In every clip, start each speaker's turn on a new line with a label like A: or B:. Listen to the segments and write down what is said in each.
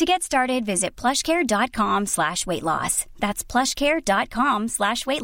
A: To get started, visit plushcare.com slash weight. That's plushcare.com slash weight.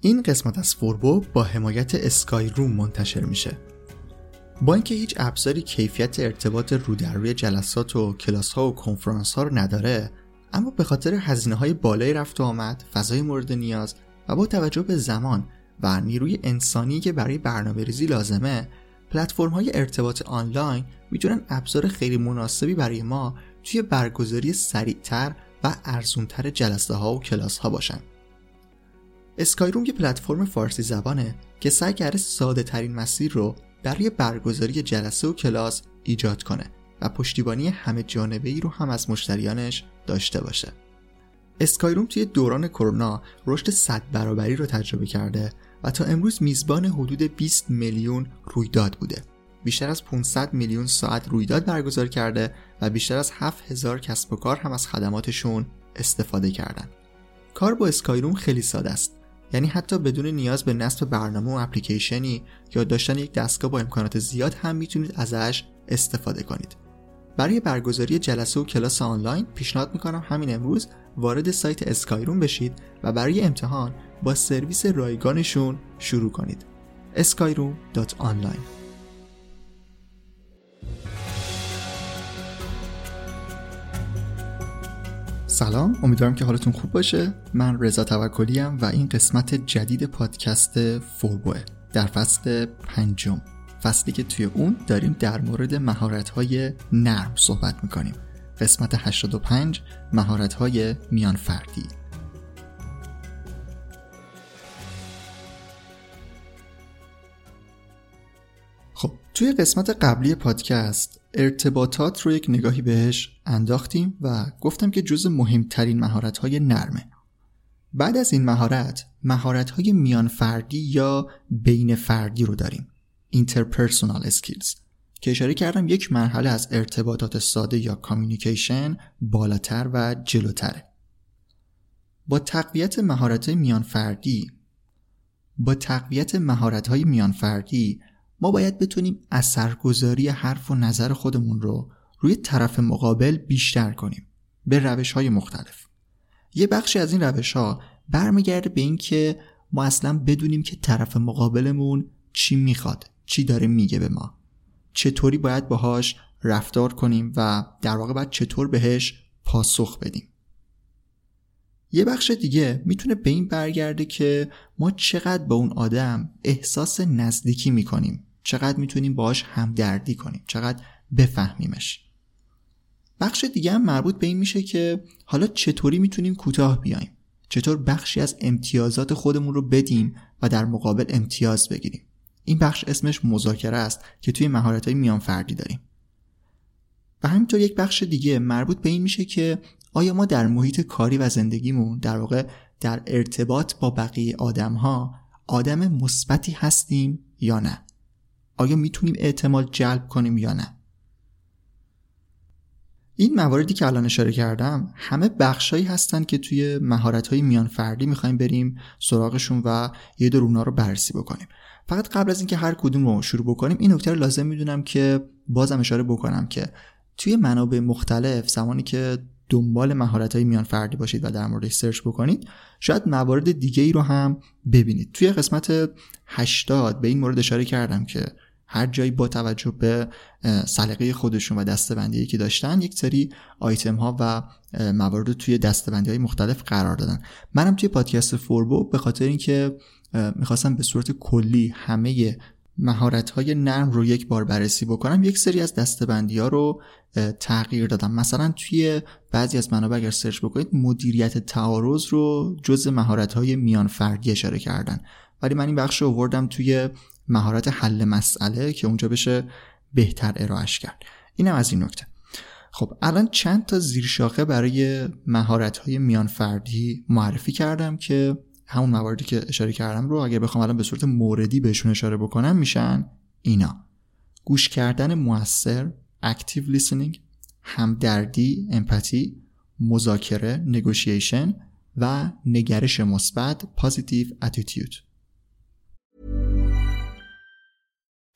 B: این قسمت از فوربو با حمایت اسکای روم منتشر میشه. با اینکه هیچ ابزاری کیفیت ارتباط رو در روی جلسات و کلاس ها و کنفرانس ها رو نداره اما به خاطر هزینه های بالای رفت و آمد، فضای مورد نیاز و با توجه به زمان و نیروی انسانی که برای برنامه ریزی لازمه پلتفرم های ارتباط آنلاین می‌تونن ابزار خیلی مناسبی برای ما توی برگزاری سریعتر و ارزونتر جلسه ها و کلاس ها باشن. اسکایروم یه پلتفرم فارسی زبانه که سعی کرده ساده ترین مسیر رو برای برگزاری جلسه و کلاس ایجاد کنه و پشتیبانی همه جانبه ای رو هم از مشتریانش داشته باشه. اسکایروم توی دوران کرونا رشد 100 برابری رو تجربه کرده و تا امروز میزبان حدود 20 میلیون رویداد بوده. بیشتر از 500 میلیون ساعت رویداد برگزار کرده و بیشتر از 7000 کسب و کار هم از خدماتشون استفاده کردن. کار با اسکایروم خیلی ساده است. یعنی حتی بدون نیاز به نصب برنامه و اپلیکیشنی یا داشتن یک دستگاه با امکانات زیاد هم می‌تونید ازش استفاده کنید. برای برگزاری جلسه و کلاس آنلاین پیشنهاد می‌کنم همین امروز وارد سایت اسکایروم بشید و برای امتحان با سرویس رایگانشون شروع کنید. skyroom.online سلام امیدوارم که حالتون خوب باشه. من رضا توکلی و این قسمت جدید پادکست فوربوه در فصل پنجم. فصلی که توی اون داریم در مورد مهارت‌های نرم صحبت می‌کنیم. قسمت 85 مهارت‌های میان فردی خب توی قسمت قبلی پادکست ارتباطات رو یک نگاهی بهش انداختیم و گفتم که جز مهمترین مهارت‌های نرمه. بعد از این مهارت مهارت‌های میان فردی یا بین فردی رو داریم. Interpersonal skills که اشاره کردم یک مرحله از ارتباطات ساده یا کامیونیکیشن بالاتر و جلوتره. با تقویت مهارت میان فردی با تقویت مهارت های میان فردی ما باید بتونیم اثرگذاری حرف و نظر خودمون رو روی طرف مقابل بیشتر کنیم. به روش های مختلف. یه بخشی از این روش ها برمیگرده به اینکه ما اصلا بدونیم که طرف مقابلمون چی می‌خواد. چی داره میگه به ما. چطوری باید باهاش رفتار کنیم و در واقع باید چطور بهش پاسخ بدیم. یه بخش دیگه می‌تونه به این برگرده که ما چقدر با اون آدم احساس نزدیکی می‌کنیم. چقدر می‌تونیم باهاش همدردی کنیم. چقدر بفهمیمش. بخش دیگه هم مربوط به این میشه که حالا چطوری می‌تونیم کوتاه بیایم. چطور بخشی از امتیازات خودمون رو بدیم و در مقابل امتیاز بگیریم. این بخش اسمش مذاکره است که توی مهارت های میان فردی داریم. و همینطور یک بخش دیگه مربوط به این میشه که آیا ما در محیط کاری و زندگیمون در واقع در ارتباط با بقیه آدم ها آدم مثبتی هستیم یا نه؟ آیا می‌تونیم اعتماد جلب کنیم یا نه؟ این مواردی که الان اشاره کردم همه بخشایی هستن که توی مهارت‌های میان فردی می‌خوایم بریم سراغشون و یه دور اونا رو بررسی بکنیم. فقط قبل از اینکه هر کدوم رو شروع بکنیم این نکته لازم می‌دونم که بازم اشاره بکنم که توی منابع مختلف زمانی که دنبال مهارت های میان فردی باشید و در موردش سرچ بکنید شاید موارد دیگه ای رو هم ببینید. توی قسمت 80 به این مورد اشاره کردم که هر جایی با توجه به سلیقه خودشون و دستبندی که داشتن یک سری آیتم ها و موارد توی دستبندی های مختلف قرار دادن. منم توی پادکست فوربو به خاطر اینکه می‌خواستم به صورت کلی همه مهارت های نرم رو یک بار بررسی بکنم یک سری از دستبندی ها رو تغییر دادم. مثلا توی بعضی از منابع اگر سرچ بکنید مدیریت تعارض رو جز مهارت های میان فردی اشاره کردن. ولی من این بخش رو آوردم توی مهارت حل مسئله که اونجا بشه بهتر ارائهش کرد. اینم از این نکته. خب الان چند تا زیرشاخه برای مهارت های میان فردی معرفی کردم که همون مواردی که اشاره کردم رو اگر بخوام الان به صورت موردی بهشون اشاره بکنم میشن اینا. گوش کردن موثر active listening همدردی امپاتی مذاکره negotiation و نگرش مثبت positive attitude.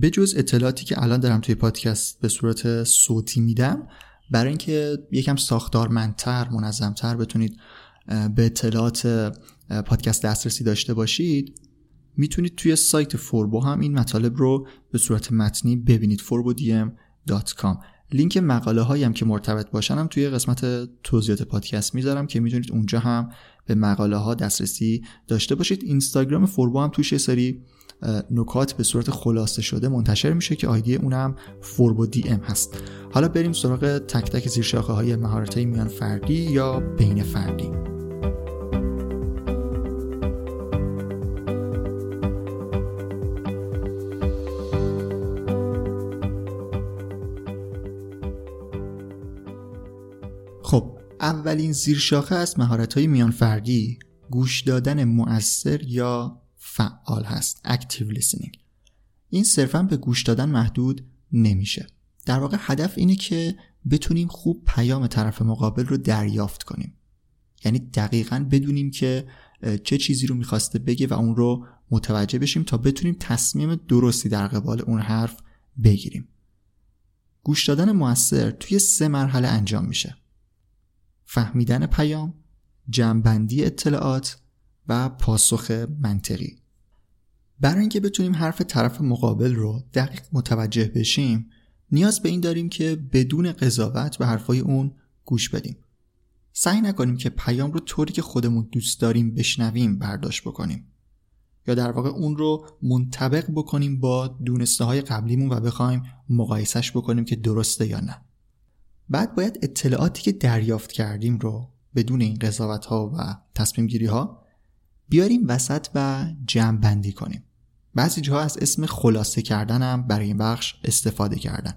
B: به جز اطلاعاتی که الان دارم توی پادکست به صورت صوتی میدم برای اینکه یکم ساختارمندتر منظمتر بتونید به اطلاعات پادکست دسترسی داشته باشید می‌تونید توی سایت فوربو هم این مطالب رو به صورت متنی ببینید. forbodm.com لینک مقاله هایی هم که مرتبط باشن هم توی قسمت توضیحات پادکست می‌ذارم که می‌تونید اونجا هم به مقاله ها دسترسی داشته باشید. اینستاگرام فوربو هم توش یه سری نکات به صورت خلاصه شده منتشر میشه که آیدی اونم فوربو DM هست. حالا بریم سراغ تک تک زیر شاخه های مهارت های میان فردی یا بین فردی خب اولین زیر شاخه از مهارت های میان فردی گوش دادن مؤثر یا فعال هست active listening. این صرفا به گوش دادن محدود نمیشه. در واقع هدف اینه که بتونیم خوب پیام طرف مقابل رو دریافت کنیم. یعنی دقیقا بدونیم که چه چیزی رو می‌خواسته بگه و اون رو متوجه بشیم تا بتونیم تصمیم درستی در قبال اون حرف بگیریم. گوش دادن موثر توی سه مرحله انجام میشه. فهمیدن پیام جمعبندی اطلاعات و پاسخ منطقی. برای اینکه بتونیم حرف طرف مقابل رو دقیق متوجه بشیم نیاز به این داریم که بدون قضاوت به حرفای اون گوش بدیم. سعی نکنیم که پیام رو طوری که خودمون دوست داریم بشنویم برداشت بکنیم. یا در واقع اون رو منطبق بکنیم با دونسته های قبلیمون و بخوایم مقایسش بکنیم که درسته یا نه. بعد باید اطلاعاتی که دریافت کردیم رو بدون این قضاوت ها و تصمیم گیری ها بیاریم وسط و جمع بندی کنیم. بعضی جاها از اسم خلاصه کردن هم برای این بخش استفاده کردن.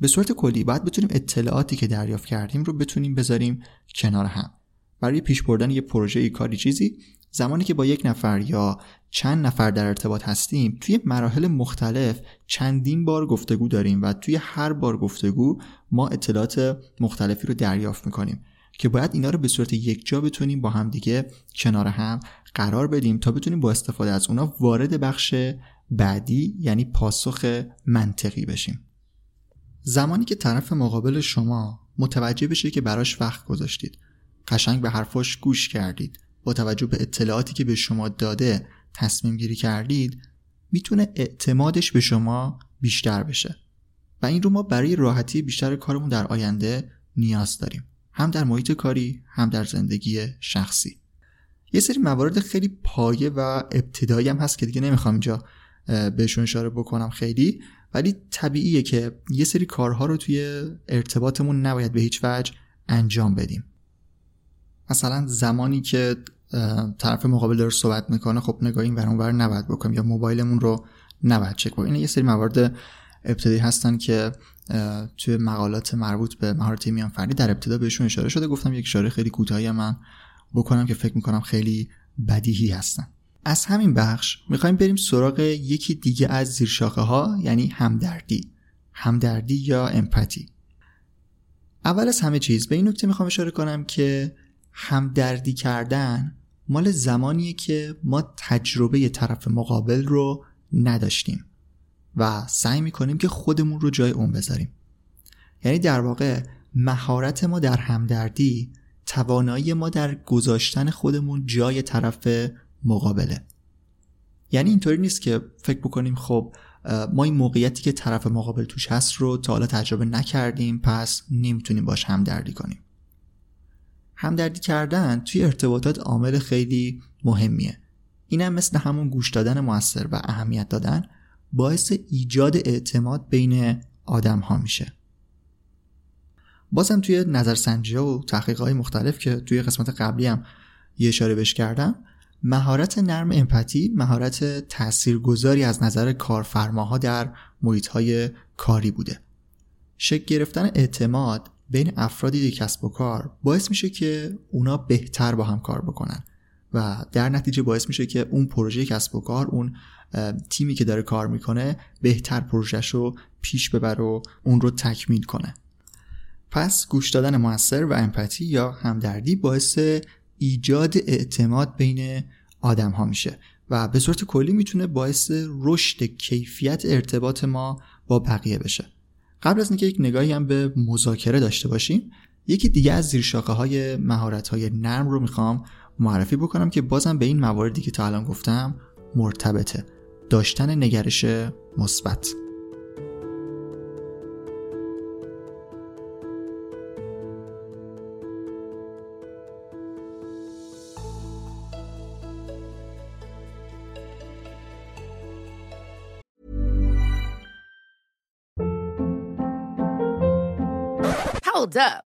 B: به صورت کلی باید بتونیم اطلاعاتی که دریافت کردیم رو بتونیم بذاریم کنار هم. برای پیش بردن یه پروژه ای کاری چیزی زمانی که با یک نفر یا چند نفر در ارتباط هستیم توی مراحل مختلف چندین بار گفتگو داریم و توی هر بار گفتگو ما اطلاعات مختلفی رو دریافت می‌کنیم. که باید اینا رو به صورت یک جا بتونیم با هم دیگه کنار هم قرار بدیم تا بتونیم با استفاده از اونا وارد بخش بعدی یعنی پاسخ منطقی بشیم. زمانی که طرف مقابل شما متوجه بشه که براش وقت گذاشتید قشنگ به حرفاش گوش کردید با توجه به اطلاعاتی که به شما داده تصمیم گیری کردید می‌تونه اعتمادش به شما بیشتر بشه. و این رو ما برای راحتی بیشتر کارمون در آینده نیاز داریم. هم در محیط کاری هم در زندگی شخصی. یه سری موارد خیلی پایه و ابتدایی هم هست که دیگه نمی‌خوام اینجا بهشون اشاره بکنم خیلی ولی طبیعیه که یه سری کارها رو توی ارتباطمون نباید به هیچ وجه انجام بدیم. مثلا زمانی که طرف مقابل داره صحبت می‌کنه خب نگاهی این اونور نباید بکنیم یا موبایلمون رو نباید چک بکنیم. یه سری موارد ابتدایی هستن که توی مقالات مربوط به مهارت میان فردی در ابتدا بهشون اشاره شده. گفتم یک اشاره خیلی کوتاهی من بکنم که فکر می‌کنم خیلی بدیهی هستن. از همین بخش می‌خوایم بریم سراغ یکی دیگه از زیرشاخه ها یعنی همدردی. همدردی یا امپاتی. اول از همه چیز به این نکته می‌خوام اشاره کنم که همدردی کردن مال زمانیه که ما تجربه طرف مقابل رو نداشتیم. و سعی می‌کنیم که خودمون رو جای اون بذاریم. یعنی در واقع مهارت ما در همدردی توانایی ما در گذاشتن خودمون جای طرف مقابله. یعنی اینطوری نیست که فکر بکنیم خب ما این موقعیتی که طرف مقابل توش هست رو تا حالا تجربه نکردیم پس نمی‌تونیم باش همدردی کنیم. همدردی کردن توی ارتباطات عامل خیلی مهمیه. اینم مثل همون گوش دادن موثر و اهمیت دادن. باعث ایجاد اعتماد بین آدم ها میشه. بازم توی نظرسنجی و تحقیق های مختلف که توی قسمت قبلی هم یه اشاره بش کردم مهارت نرم امپاتی مهارت تاثیرگذاری از نظر کارفرماها در محیط های کاری بوده. شکل گرفتن اعتماد بین افرادی کسب و کار باعث میشه که اونا بهتر با هم کار بکنن. و در نتیجه باعث میشه که اون پروژه کسب و کار اون تیمی که داره کار می‌کنه بهتر پروژهش رو پیش ببر و اون رو تکمیل کنه. پس گوش دادن موثر و امپاتی یا همدردی باعث ایجاد اعتماد بین آدم ها میشه و به صورت کلی می‌تونه باعث رشد کیفیت ارتباط ما با بقیه بشه. قبل از اینکه یک نگاهی هم به مذاکره داشته باشیم یکی دیگه از زیرشاخه های مهارت های نرم رو می‌خوام معرفی بکنم که بازم به این مواردی که تا الان گفتم مرتبطه داشتن نگرش مثبت
C: Hold up.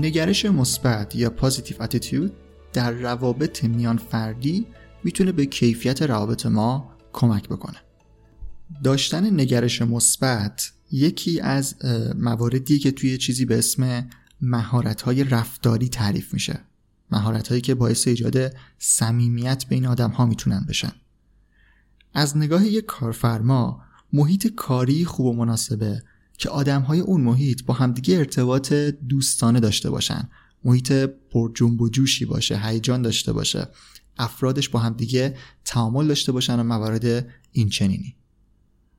B: نگرش مثبت یا پازیتیو اتیتود در روابط میان فردی می‌تونه به کیفیت روابط ما کمک بکنه. داشتن نگرش مثبت یکی از مواردی که توی چیزی به اسم مهارت های رفتاری تعریف میشه. مهارت هایی که باعث ایجاد صمیمیت بین آدم ها می‌تونن بشن. از نگاه یک کارفرما محیط کاری خوب و مناسبه که آدم های اون محیط با همدیگه ارتباط دوستانه داشته باشن. محیط پر جنب و جوشی باشه هیجان داشته باشه. افرادش با همدیگه تعامل داشته باشن و موارد این چنینی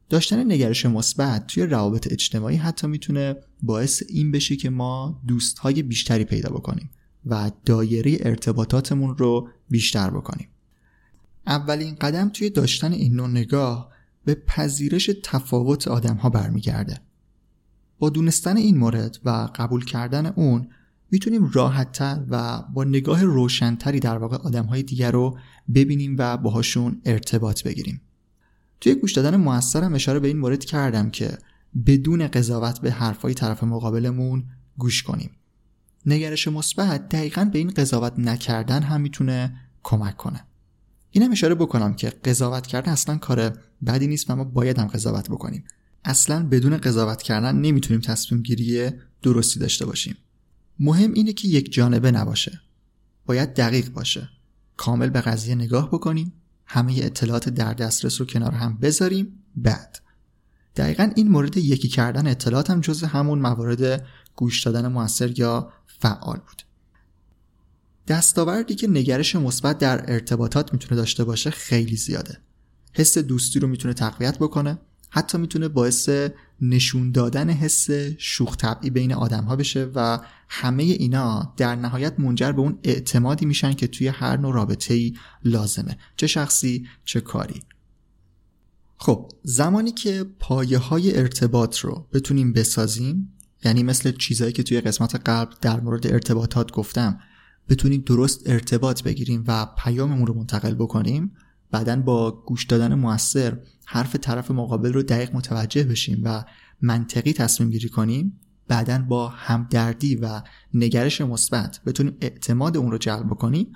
B: داشتن نگرش مثبت توی روابط اجتماعی حتی می‌تونه باعث این بشه که ما دوستهای بیشتری پیدا بکنیم و دایره ارتباطاتمون رو بیشتر بکنیم. اولین قدم توی داشتن این نوع نگاه به پذیرش تفاوت آدم ها برمیگرده. با دونستن این مورد و قبول کردن اون می‌تونیم راحتتر و با نگاه روشنتری در واقع آدم های دیگر رو ببینیم و باهاشون ارتباط بگیریم. توی گوش دادن موثرم اشاره به این مورد کردم که بدون قضاوت به حرفای طرف مقابلمون گوش کنیم. نگرش مثبت دقیقا به این قضاوت نکردن هم می‌تونه کمک کنه. اینم اشاره بکنم که قضاوت کردن اصلا کار بدی نیست و ما باید هم قضاوت بکنیم. اصلا بدون قضاوت کردن نمی‌تونیم تصمیم گیری درستی داشته باشیم. مهم اینه که یک جانبه نباشه. باید دقیق باشه. کامل به قضیه نگاه بکنیم. همه اطلاعات در دسترس رو کنار هم بذاریم. بعد. دقیقا این مورد یکی کردن اطلاعات هم جز همون موارد گوش دادن موثر یا فعال بود. دستاوردی که نگرش مثبت در ارتباطات می‌تونه داشته باشه خیلی زیاده. حس دوستی رو می‌تونه تقویت بکنه. حتی می‌تونه باعث نشون دادن حس شوخ طبعی بین آدم ها بشه و همه اینا در نهایت منجر به اون اعتمادی میشن که توی هر نوع رابطه ای لازمه. چه شخصی چه کاری. خب زمانی که پایه های ارتباط رو بتونیم بسازیم یعنی مثل چیزهایی که توی قسمت قبل در مورد ارتباطات گفتم بتونیم درست ارتباط بگیریم و پیاممون رو منتقل بکنیم بعدا با گوش دادن موثر حرف طرف مقابل رو دقیق متوجه بشیم و منطقی تصمیم گیری کنیم بعدا با همدردی و نگرش مثبت بتونیم اعتماد اون رو جلب بکنیم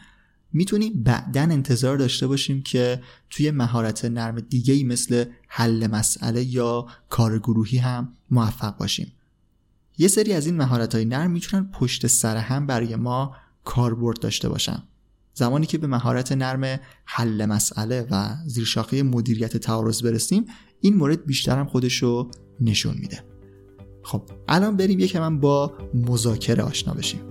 B: می‌تونیم بعدا انتظار داشته باشیم که توی مهارت نرم دیگه ای مثل حل مسئله یا کار گروهی هم موفق باشیم. یه سری از این مهارت های نرم می‌تونن پشت سر هم برای ما کاربرد داشته باشن. زمانی که به مهارت نرم حل مسئله و زیرشاخه مدیریت تعارض برسیم این مورد بیشتر هم خودش رو نشون میده. خب الان بریم یکم با مذاکره آشنا بشیم.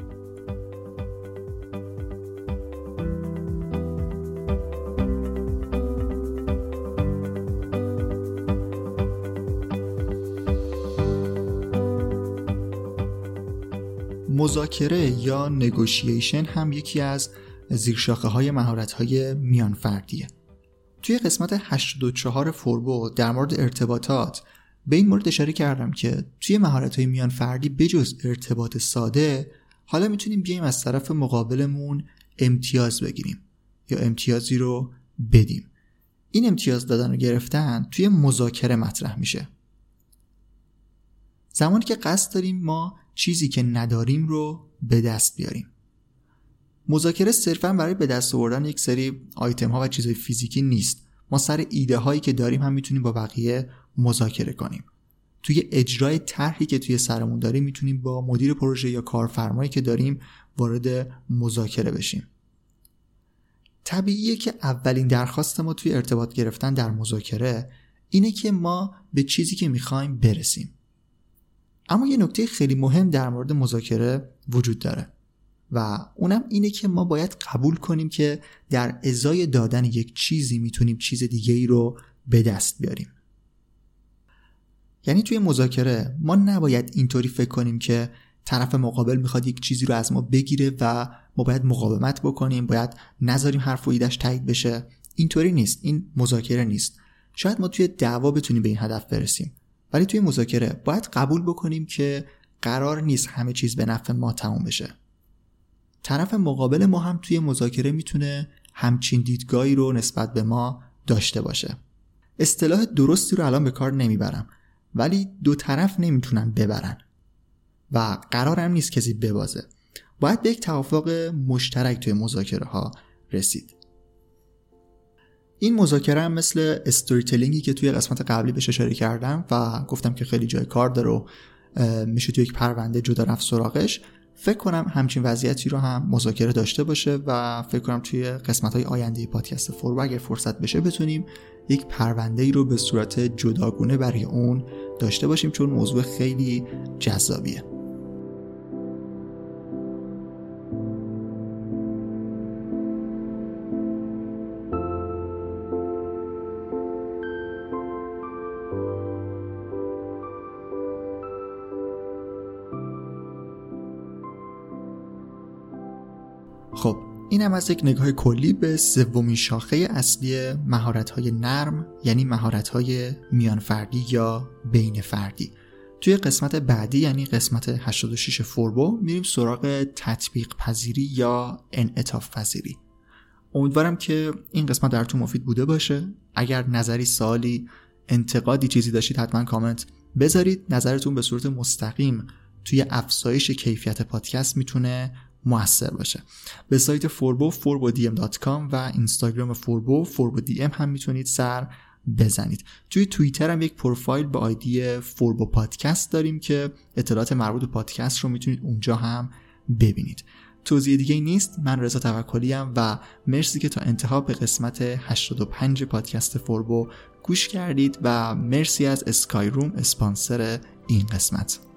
B: مذاکره یا نگوشیشن هم یکی از زیرشاخه های مهارت های میان فردیه توی قسمت 84 فوربو در مورد ارتباطات به این مورد اشاره کردم که توی مهارت های میان فردی بجز ارتباط ساده حالا می‌تونیم بیایم از طرف مقابلمون امتیاز بگیریم یا امتیازی رو بدیم. این امتیاز دادن و گرفتن توی مذاکره مطرح میشه. زمانی که قصد داریم ما چیزی که نداریم رو به دست بیاریم. مذاکره صرفا برای به دست آوردن یک سری آیتم ها و چیزهای فیزیکی نیست. ما سر ایده هایی که داریم هم می‌تونیم با بقیه مذاکره کنیم. توی اجرای طرحی که توی سرمون داریم می‌تونیم با مدیر پروژه یا کارفرمایی که داریم وارد مذاکره بشیم. طبیعیه که اولین درخواست ما توی ارتباط گرفتن در مذاکره اینه که ما به چیزی که می‌خوایم برسیم. اما یه نکته خیلی مهم در مورد مذاکره وجود داره. و اونم اینه که ما باید قبول کنیم که در ازای دادن یک چیزی می‌تونیم چیز دیگه ای رو به دست بیاریم. یعنی توی مذاکره ما نباید اینطوری فکر کنیم که طرف مقابل می‌خواد یک چیزی رو از ما بگیره و ما باید مقاومت بکنیم باید نذاریم حرف و ایدش تایید بشه. اینطوری نیست. این مذاکره نیست. شاید ما توی دعوا بتونیم به این هدف برسیم. ولی توی مذاکره باید قبول بکنیم که قرار نیست همه چیز به نفع ما تموم بشه. طرف مقابل ما هم توی مذاکره می‌تونه همچین دیدگاهی رو نسبت به ما داشته باشه. اصطلاح درستی رو الان به کار نمی‌برم ولی دو طرف نمی‌تونن ببرن و قرارم نیست کسی ببازه. باید به یک توافق مشترک توی مذاکره ها رسید. این مذاکره هم مثل استوری تلینگی که توی قسمت قبلی بهش اشاره کردم و گفتم که خیلی جای کار داره و میشه توی یک پرونده جدا رفت سراغش فکر کنم همچین وضعیتی رو هم مذاکره داشته باشه و فکر کنم توی قسمت های آینده پادکست فورو اگر فرصت بشه بتونیم یک پرونده ای رو به صورت جداگونه برای اون داشته باشیم چون موضوع خیلی جذابیه. اینم از یک نگاه کلی به سومین شاخه اصلی مهارت‌های نرم یعنی مهارت‌های میان فردی یا بین فردی. توی قسمت بعدی یعنی قسمت 86 فوربو میریم سراغ تطبیق پذیری یا انعطاف پذیری. امیدوارم که این قسمت در تو مفید بوده باشه. اگر نظری سالی انتقادی چیزی داشتید حتما کامنت بذارید. نظرتون به صورت مستقیم توی افزایش کیفیت پادکست می‌تونه موثر باشه. به سایت فوربو forbodm.com و اینستاگرام فوربو فوربو هم می‌تونید سر بزنید. توی توییتر هم یک پروفایل با آیدی فوربو پادکست داریم که اطلاعات مربوط به پادکست رو می‌تونید اونجا هم ببینید. توضیح دیگه نیست. من رضا توکلی و مرسی که تا انتها به قسمت 85 پادکست فوربو گوش کردید و مرسی از اسکای روم اسپانسر این قسمت.